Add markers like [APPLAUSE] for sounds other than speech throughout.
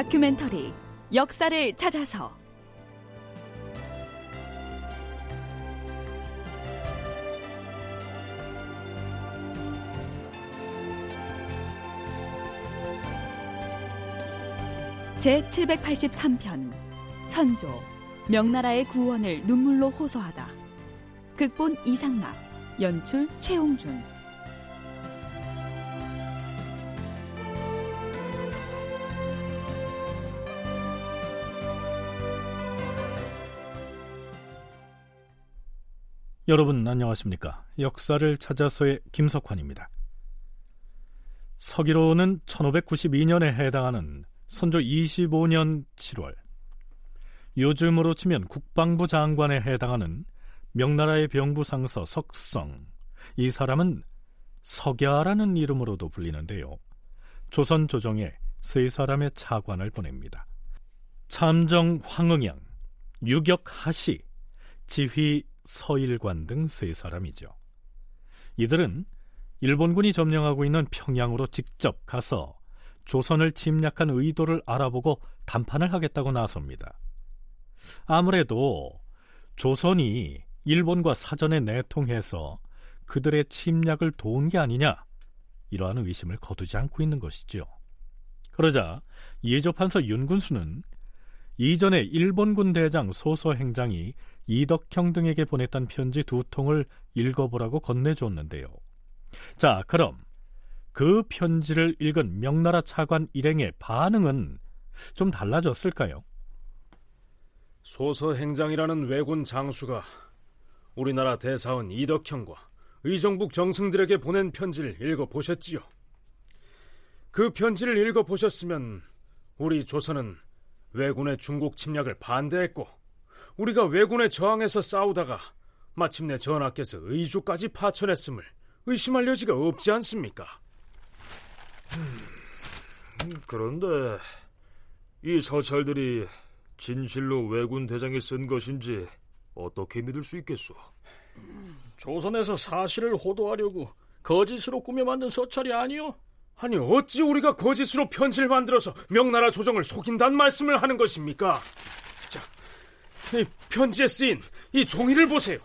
다큐멘터리 역사를 찾아서. 제 783편 선조 명나라의 구원을 눈물로 호소하다. 극본 이상락 연출 최홍준 여러분 안녕하십니까? 역사를 찾아서의 김석환입니다. 서기로는 1592년에 해당하는 선조 25년 7월 요즘으로 치면 국방부 장관에 해당하는 명나라의 병부상서 석성 이 사람은 석야라는 이름으로도 불리는데요. 조선 조정에 세 사람의 차관을 보냅니다. 참정 황응양, 유격 하시, 지휘 서일관 등 세 사람이죠. 이들은 일본군이 점령하고 있는 평양으로 직접 가서 조선을 침략한 의도를 알아보고 담판을 하겠다고 나섭니다. 아무래도 조선이 일본과 사전에 내통해서 그들의 침략을 도운 게 아니냐 이러한 의심을 거두지 않고 있는 것이죠. 그러자 예조판서 윤군수는 이전에 일본군 대장 소서 행장이 이덕형 등에게 보냈던 편지 두 통을 읽어보라고 건네줬는데요. 자, 그럼 그 편지를 읽은 명나라 차관 일행의 반응은 좀 달라졌을까요? 소서 행장이라는 왜군 장수가 우리나라 대사원 이덕형과 의정북 정승들에게 보낸 편지를 읽어보셨지요. 그 편지를 읽어보셨으면 우리 조선은 왜군의 중국 침략을 반대했고 우리가 왜군에 저항해서 싸우다가 마침내 전하께서 의주까지 파천했음을 의심할 여지가 없지 않습니까? 음, 그런데 이 서찰들이 진실로 왜군 대장이 쓴 것인지 어떻게 믿을 수 있겠소? 조선에서 사실을 호도하려고 거짓으로 꾸며 만든 서찰이 아니오? 아니 어찌 우리가 거짓으로 편지를 만들어서 명나라 조정을 속인다는 말씀을 하는 것입니까? 자, 이 편지에 쓰인 이 종이를 보세요.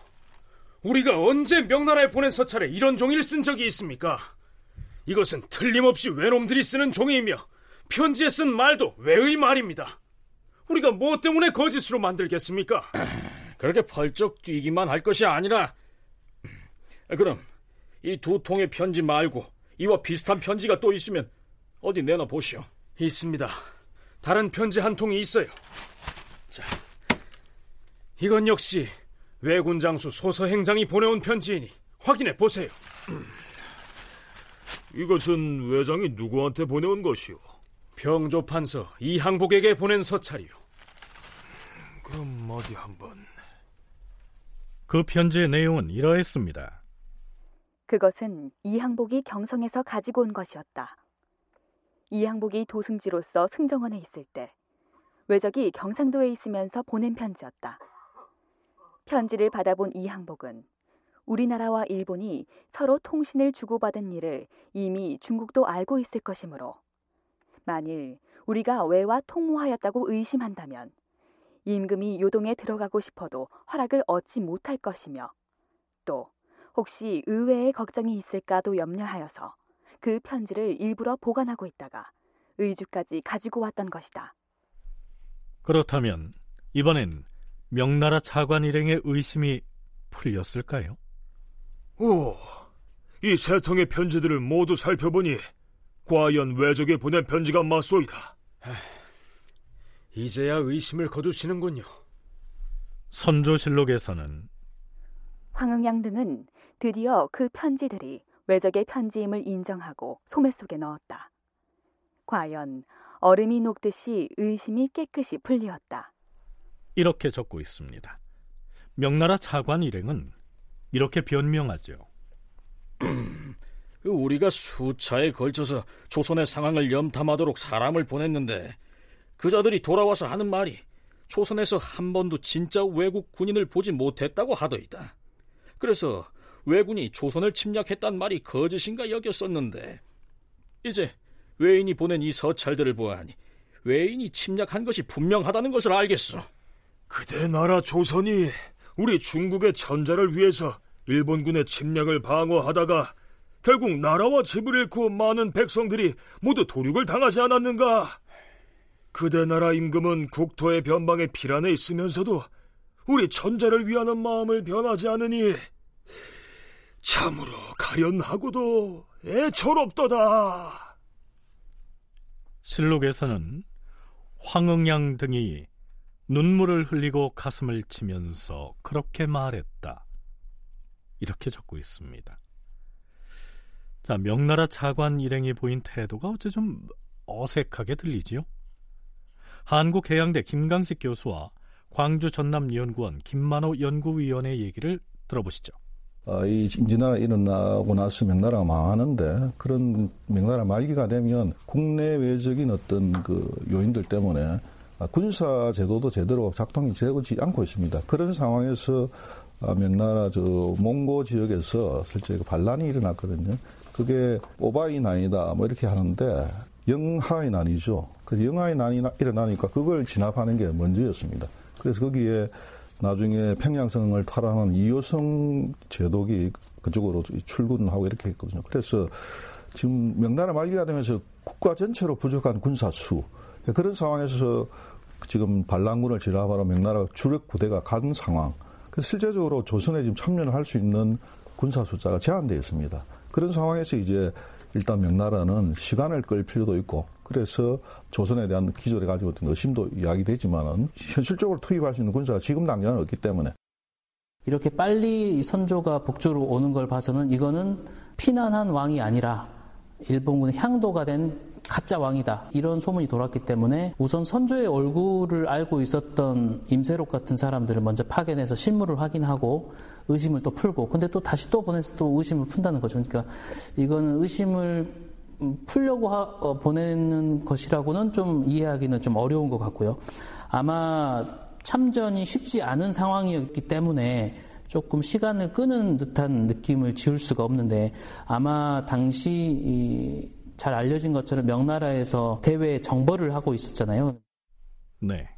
우리가 언제 명나라에 보낸 서찰에 이런 종이를 쓴 적이 있습니까? 이것은 틀림없이 외놈들이 쓰는 종이이며 편지에 쓴 말도 외의 말입니다. 우리가 뭐 때문에 거짓으로 만들겠습니까? [CLEARS THROAT] 그렇게 펄쩍 뛰기만 할 것이 아니라 그럼 이 두 통의 편지 말고 이와 비슷한 편지가 또 있으면 어디 내놔 보시오. 있습니다. 다른 편지 한 통이 있어요. 자, 이건 역시 왜군 장수 소서 행장이 보내온 편지이니 확인해 보세요. [CLEARS THROAT] 이것은 외장이 누구한테 보내온 것이오? 병조 판서 이항복에게 보낸 서찰이요. 그럼 어디 한번. 그 편지의 내용은 이러했습니다. 그것은 이항복이 경성에서 가지고 온 것이었다. 이항복이 도승지로서 승정원에 있을 때 외적이 경상도에 있으면서 보낸 편지였다. 편지를 받아본 이항복은 우리나라와 일본이 서로 통신을 주고받은 일을 이미 중국도 알고 있을 것이므로 만일 우리가 외와 통모하였다고 의심한다면 임금이 요동에 들어가고 싶어도 허락을 얻지 못할 것이며 또 혹시 의외의 걱정이 있을까도 염려하여서 그 편지를 일부러 보관하고 있다가 의주까지 가지고 왔던 것이다. 그렇다면 이번엔 명나라 차관 일행의 의심이 풀렸을까요? 오, 이 세 통의 편지들을 모두 살펴보니 과연 외적에 보낸 편지가 맞소이다. 이제야 의심을 거두시는군요. 선조실록에서는 황응양 등은 드디어 그 편지들이 외적의 편지임을 인정하고 소매 속에 넣었다. 과연 얼음이 녹듯이 의심이 깨끗이 풀리었다. 이렇게 적고 있습니다. 명나라 차관 일행은 이렇게 변명하죠. [CLEARS THROAT] 우리가 수차에 걸쳐서 조선의 상황을 염탐하도록 사람을 보냈는데 그자들이 돌아와서 하는 말이 조선에서 한 번도 진짜 외국 군인을 보지 못했다고 하더이다. 그래서 왜군이 조선을 침략했단 말이 거짓인가 여겼었는데 이제 외인이 보낸 이 서찰들을 보아하니 외인이 침략한 것이 분명하다는 것을 알겠어. 그대 나라 조선이 우리 중국의 전자를 위해서 일본군의 침략을 방어하다가 결국 나라와 집을 잃고 많은 백성들이 모두 도륙을 당하지 않았는가? 그대 나라 임금은 국토의 변방에 피란에 있으면서도 우리 전자를 위하는 마음을 변하지 않으니 참으로 가련하고도 애처롭도다. 실록에서는 황응양 등이 눈물을 흘리고 가슴을 치면서 그렇게 말했다. 이렇게 적고 있습니다. 자, 명나라 차관 일행이 보인 태도가 어째 좀 어색하게 들리지요? 한국해양대 김강식 교수와 광주 전남연구원 김만호 연구위원의 얘기를 들어보시죠. 어, 이 임진왜란이 일어나고 나서 명나라가 망하는데 그런 명나라 말기가 되면 국내외적인 어떤 그 요인들 때문에 군사 제도도 제대로 작동이 되지 않고 있습니다. 그런 상황에서 아, 명나라 저 몽고 지역에서 실제 그 반란이 일어났거든요. 그게 오바이 난이다 뭐 이렇게 하는데 영하의 난이죠. 그래서 영하의 난이 일어나니까 그걸 진압하는 게 먼저였습니다. 그래서 거기에 나중에 평양성을 탈환한 이효성 제독이 그쪽으로 출근하고 이렇게 했거든요. 그래서 지금 명나라 말기가 되면서 국가 전체로 부족한 군사수 그런 상황에서 지금 반란군을 진압하러 명나라 주력 부대가 간 상황. 그래서 실제적으로 조선에 지금 참여를 할 수 있는 군사 숫자가 제한되어 있습니다. 그런 상황에서 이제 일단 명나라는 시간을 끌 필요도 있고 그래서 조선에 대한 기존에 가지고 있던 의심도 이야기되지만은 현실적으로 투입할 수 있는 군사가 지금 당장은 없기 때문에 이렇게 빨리 선조가 북조로 오는 걸 봐서는 이거는 피난한 왕이 아니라 일본군의 향도가 된 가짜 왕이다. 이런 소문이 돌았기 때문에 우선 선조의 얼굴을 알고 있었던 임세록 같은 사람들을 먼저 파견해서 실물을 확인하고 의심을 또 풀고 근데 또 다시 또 보내서 또 의심을 푼다는 거죠. 그러니까 이거는 의심을 풀려고 하, 어, 보내는 것이라고는 좀 이해하기는 좀 어려운 것 같고요. 아마 참전이 쉽지 않은 상황이었기 때문에 조금 시간을 끄는 듯한 느낌을 지울 수가 없는데 아마 당시 잘 알려진 것처럼 명나라에서 대외 정벌을 하고 있었잖아요. 네.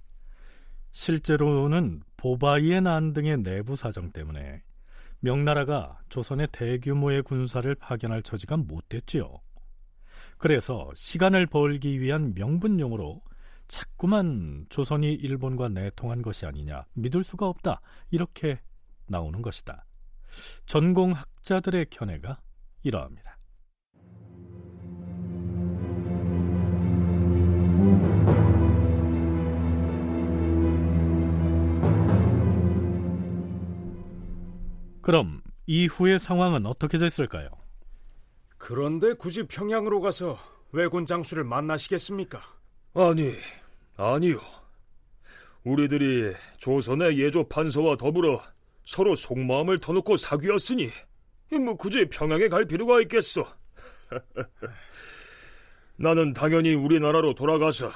실제로는 보바이의 난 등의 내부 사정 때문에 명나라가 조선의 대규모의 군사를 파견할 처지가 못 됐지요. 그래서 시간을 벌기 위한 명분용으로 자꾸만 조선이 일본과 내통한 것이 아니냐 믿을 수가 없다 이렇게 나오는 것이다. 전공학자들의 견해가 이러합니다. 그럼 이후의 상황은 어떻게 됐을까요? 그런데 굳이 평양으로 가서 왜군 장수를 만나시겠습니까? 아니, 아니요. 우리들이 조선의 예조 판서와 더불어 서로 속마음을 터놓고 사귀었으니 뭐 굳이 평양에 갈 필요가 있겠소. [LAUGHS] 나는 당연히 우리나라로 돌아가서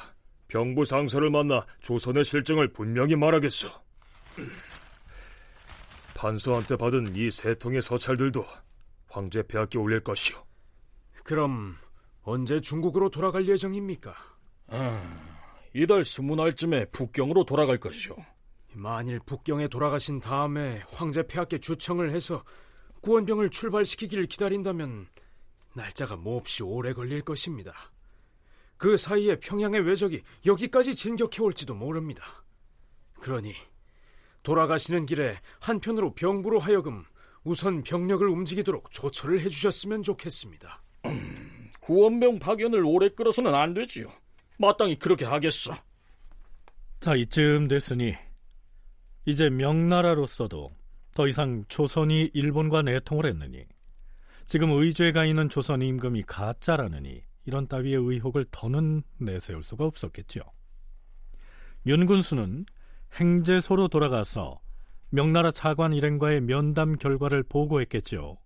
병부 상서를 만나 조선의 실정을 분명히 말하겠소. 판서한테 받은 이 세 통의 서찰들도 황제 폐하께 올릴 것이오. 그럼 언제 중국으로 돌아갈 예정입니까? 아, 이달 스무 날쯤에 북경으로 돌아갈 것이오. 만일 북경에 돌아가신 다음에 황제 폐하께 주청을 해서 구원병을 출발시키기를 기다린다면 날짜가 몹시 오래 걸릴 것입니다. 그 사이에 평양의 외적이 여기까지 진격해 올지도 모릅니다. 그러니 돌아가시는 길에 한편으로 병부로 하여금 우선 병력을 움직이도록 조처를 해주셨으면 좋겠습니다. [CLEARS THROAT] 구원병 파견을 오래 끌어서는 안 되지요. 마땅히 그렇게 하겠어. 자, 이쯤 됐으니 이제 명나라로서도 더 이상 조선이 일본과 내통을 했느니 지금 의죄가 가 있는 조선 임금이 가짜라느니 이런 따위의 의혹을 더는 내세울 수가 없었겠지요. 윤군수는 행제소로 돌아가서 명나라 차관 일행과의 면담 결과를 보고했겠지요.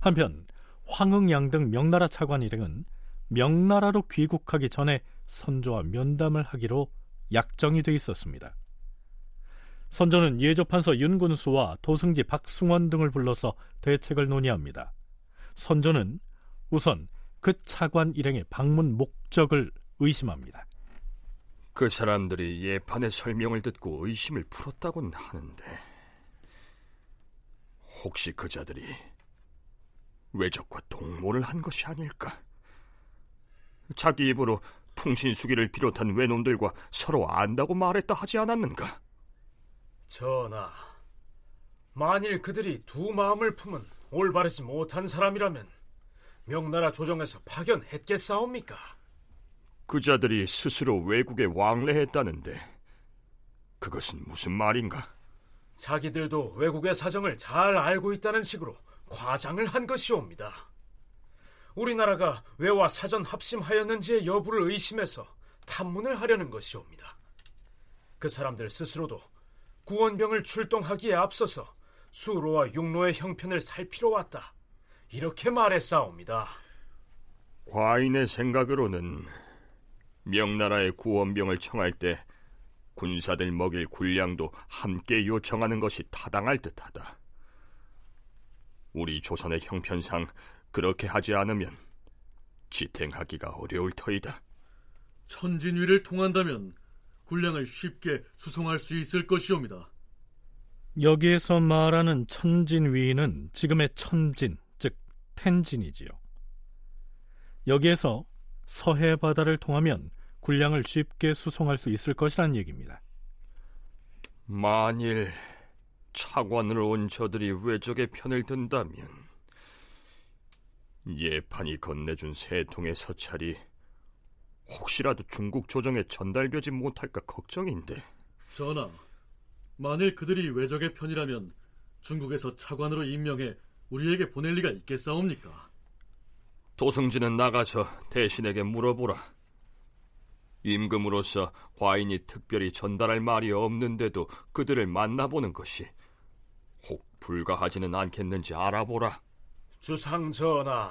한편 황흥양 등 명나라 차관 일행은 명나라로 귀국하기 전에 선조와 면담을 하기로 약정이 돼 있었습니다. 선조는 예조판서 윤군수와 도승지 박승원 등을 불러서 대책을 논의합니다. 선조는 우선 그 차관 일행의 방문 목적을 의심합니다. 그 사람들이 예판의 설명을 듣고 의심을 풀었다고는 하는데 혹시 그 자들이 외적과 동모를 한 것이 아닐까? 자기 입으로 풍신수기를 비롯한 외놈들과 서로 안다고 말했다 하지 않았는가? 전하, 만일 그들이 두 마음을 품은 올바르지 못한 사람이라면 명나라 조정에서 파견했겠사옵니까? 그 자들이 스스로 외국에 왕래했다는데 그것은 무슨 말인가? 자기들도 외국의 사정을 잘 알고 있다는 식으로 과장을 한 것이옵니다. 우리나라가 외와 사전 합심하였는지의 여부를 의심해서 탐문을 하려는 것이옵니다. 그 사람들 스스로도 구원병을 출동하기에 앞서서 수로와 육로의 형편을 살피러 왔다. 이렇게 말했사옵니다. 과인의 생각으로는 명나라의 구원병을 청할 때 군사들 먹일 군량도 함께 요청하는 것이 타당할 듯하다. 우리 조선의 형편상 그렇게 하지 않으면 지탱하기가 어려울 터이다. 천진위를 통한다면 군량을 쉽게 수송할 수 있을 것이옵니다. 여기에서 말하는 천진위는 지금의 천진, 즉 텐진이지요. 여기에서 서해 바다를 통하면 군량을 쉽게 수송할 수 있을 것이란 얘기입니다. 만일 차관으로 온 저들이 외적의 편을 든다면 예판이 건네준 세 통의 서찰이 혹시라도 중국 조정에 전달되지 못할까 걱정인데 전하, 만일 그들이 외적의 편이라면 중국에서 차관으로 임명해 우리에게 보낼 리가 있겠사옵니까? 도승지는 나가서 대신에게 물어보라. 임금으로서 과인이 특별히 전달할 말이 없는데도 그들을 만나보는 것이 혹 불가하지는 않겠는지 알아보라. 주상 전하,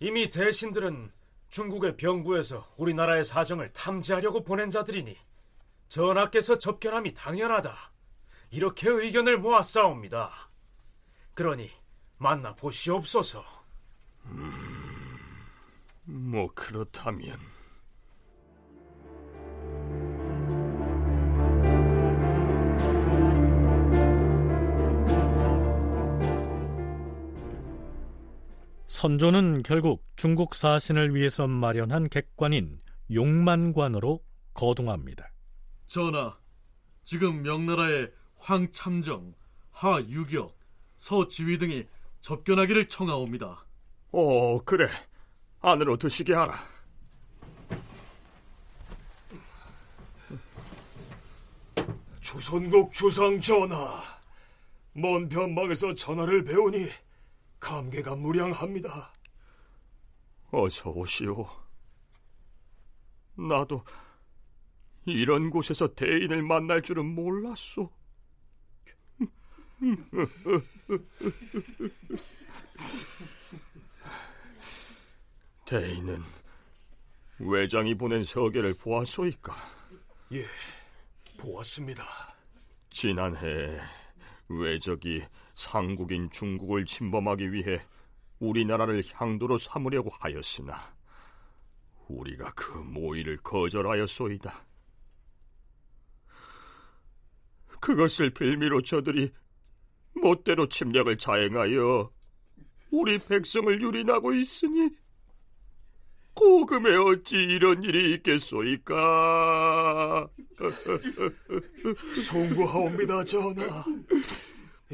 이미 대신들은 중국의 병부에서 우리나라의 사정을 탐지하려고 보낸 자들이니 전하께서 접견함이 당연하다. 이렇게 의견을 모았사옵니다. 그러니 만나 보시옵소서. 음, 뭐 그렇다면 선조는 결국 중국 사신을 위해서 마련한 객관인 용만관으로 거동합니다. 전하, 지금 명나라의 황참정, 하유격, 서지휘 등이 접견하기를 청하옵니다. 오, 그래. 안으로 드시게 하라. 조선국 주상 전하, 먼 변방에서 전하를 배우니 감개가 무량합니다. 어서 오시오. 나도 이런 곳에서 대인을 만날 줄은 몰랐소. [LAUGHS] 대인은 외장이 보낸 서계를 보았소이까? 예, 보았습니다. 지난해 외적이 상국인 중국을 침범하기 위해 우리나라를 향도로 삼으려고 하였으나 우리가 그 모의를 거절하였소이다. 그것을 빌미로 저들이 멋대로 침략을 자행하여 우리 백성을 유린하고 있으니 고금에 어찌 이런 일이 있겠소이까? [LAUGHS] 송구하옵니다, 전하.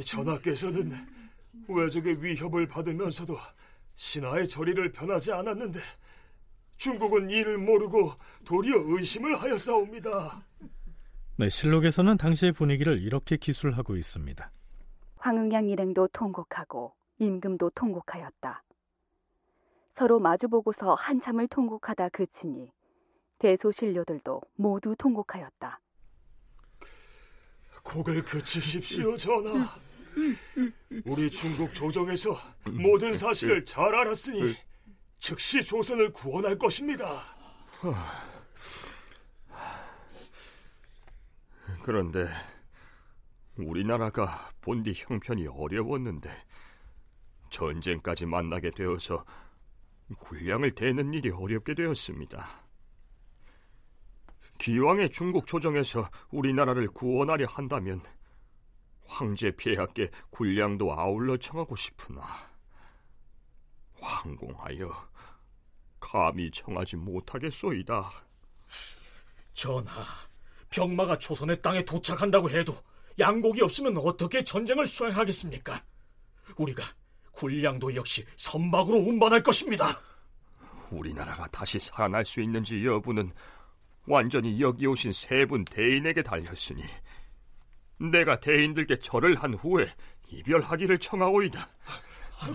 전하께서는 외적의 위협을 받으면서도 신하의 저리를 변하지 않았는데 중국은 이를 모르고 도리어 의심을 하였사옵니다. 네, 실록에서는 당시의 분위기를 이렇게 기술하고 있습니다. 황응양 일행도 통곡하고 임금도 통곡하였다. 서로 마주보고서 한참을 통곡하다 그치니 대소신료들도 모두 통곡하였다. 곡을 그치십시오, 전하. 우리 중국 조정에서 모든 사실을 잘 알았으니 즉시 조선을 구원할 것입니다. 그런데 우리나라가 본디 형편이 어려웠는데 전쟁까지 만나게 되어서 군량을 대는 일이 어렵게 되었습니다. 기왕의 중국 조정에서 우리나라를 구원하려 한다면 황제 폐하께 군량도 아울러 청하고 싶으나 황공하여 감히 청하지 못하겠소이다. 전하, 병마가 조선의 땅에 도착한다고 해도 양곡이 없으면 어떻게 전쟁을 수행하겠습니까? 우리가 군량도 역시 선박으로 운반할 것입니다. 우리나라가 다시 살아날 수 있는지 여부는 완전히 여기 오신 세 분 대인에게 달렸으니 내가 대인들께 절을 한 후에 이별하기를 청하오이다.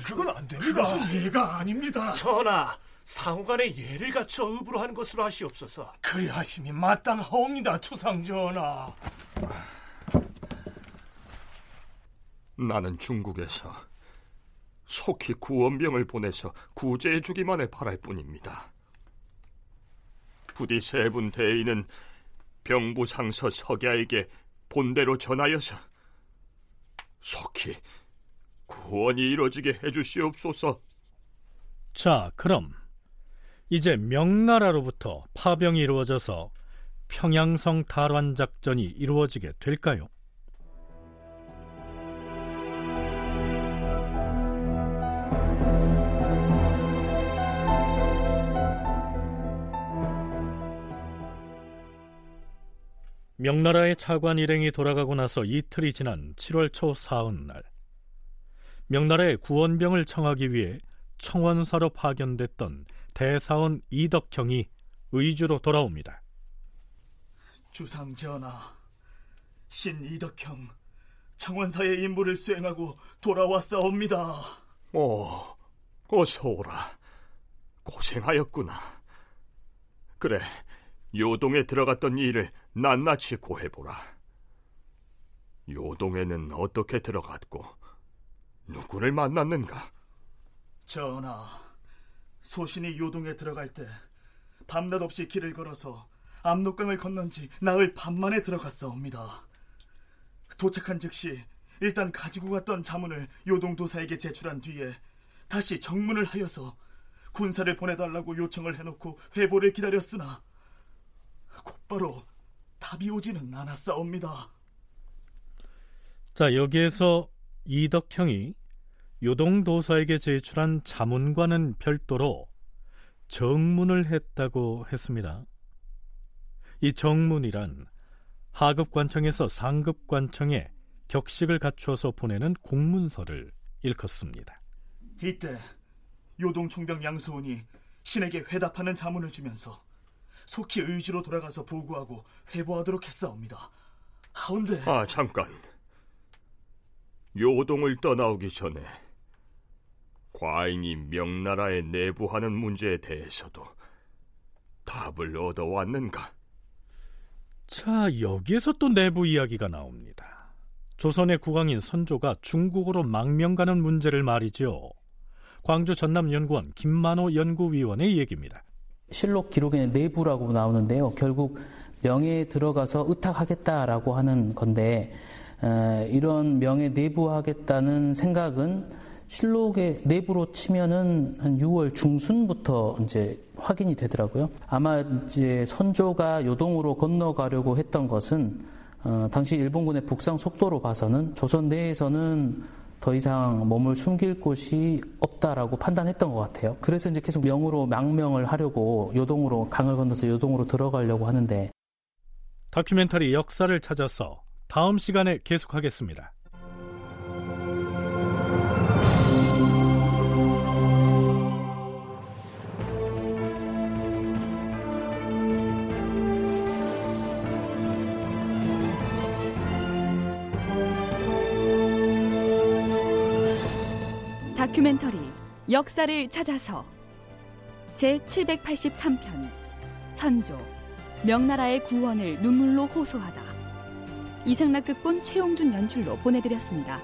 그건 안 됩니다. 그것은 예가 아닙니다. 전하, 상호간의 예를 갖춰 의부로 하는 것으로 하시옵소서. 그리 하심이 마땅하옵니다, 투상 전하. 나는 중국에서 속히 구원병을 보내서 구제해 주기만을 바랄 뿐입니다. 부디 세 분 대인은 병부 상서 석야에게 본대로 전하여서 속히 구원이 이루어지게 해주시옵소서. 자, 그럼 이제 명나라로부터 파병이 이루어져서 평양성 탈환 작전이 이루어지게 될까요? 명나라의 차관 일행이 돌아가고 나서 이틀이 지난 7월 초 사흔날 명나라의 구원병을 청하기 위해 청원사로 파견됐던 대사원 이덕형이 의주로 돌아옵니다. 주상 전하, 신 이덕형 청원사의 임무를 수행하고 돌아왔사옵니다. 오, 어서 오라. 고생하였구나. 그래, 요동에 들어갔던 일을 낱낱이 고해보라. 요동에는 어떻게 들어갔고 누구를 만났는가? 전하, 소신이 요동에 들어갈 때 밤낮 없이 길을 걸어서 압록강을 건넌 지 나흘 반 만에 들어갔사옵니다. 도착한 즉시 일단 가지고 갔던 자문을 요동도사에게 제출한 뒤에 다시 정문을 하여서 군사를 보내달라고 요청을 해놓고 회보를 기다렸으나 곧바로 답이 오지는 않았사옵니다. 자, 여기에서 이덕형이 요동도사에게 제출한 자문과는 별도로 정문을 했다고 했습니다. 이 정문이란 하급 관청에서 상급 관청에 격식을 갖추어서 보내는 공문서를 일컫습니다. 이때 요동 총병 양소은이 신에게 회답하는 자문을 주면서 속히 의지로 돌아가서 보고하고 회보하도록 했사옵니다. 하운데 아 잠깐 요동을 떠나오기 전에 과인이 명나라에 내부하는 문제에 대해서도 답을 얻어왔는가? 자, 여기에서 또 내부 이야기가 나옵니다. 조선의 국왕인 선조가 중국으로 망명 가는 문제를 말이죠. 광주 전남연구원 김만호 연구위원의 얘기입니다. 실록 기록에 내부라고 나오는데요. 결국 명예에 들어가서 의탁하겠다라고 하는 건데 에, 이런 명예 내부하겠다는 생각은 실록의 내부로 치면은 한 6월 중순부터 이제 확인이 되더라고요. 아마 이제 선조가 요동으로 건너가려고 했던 것은 어, 당시 일본군의 북상 속도로 봐서는 조선 내에서는 더 이상 몸을 숨길 곳이 없다라고 판단했던 것 같아요. 그래서 이제 계속 명으로 망명을 하려고 요동으로 강을 건너서 요동으로 들어가려고 하는데 다큐멘터리 역사를 찾아서 다음 시간에 계속하겠습니다. 다큐멘터리 역사를 찾아서 제 783편 선조 명나라의 구원을 눈물로 호소하다 이상락 극본 최용준 연출로 보내드렸습니다.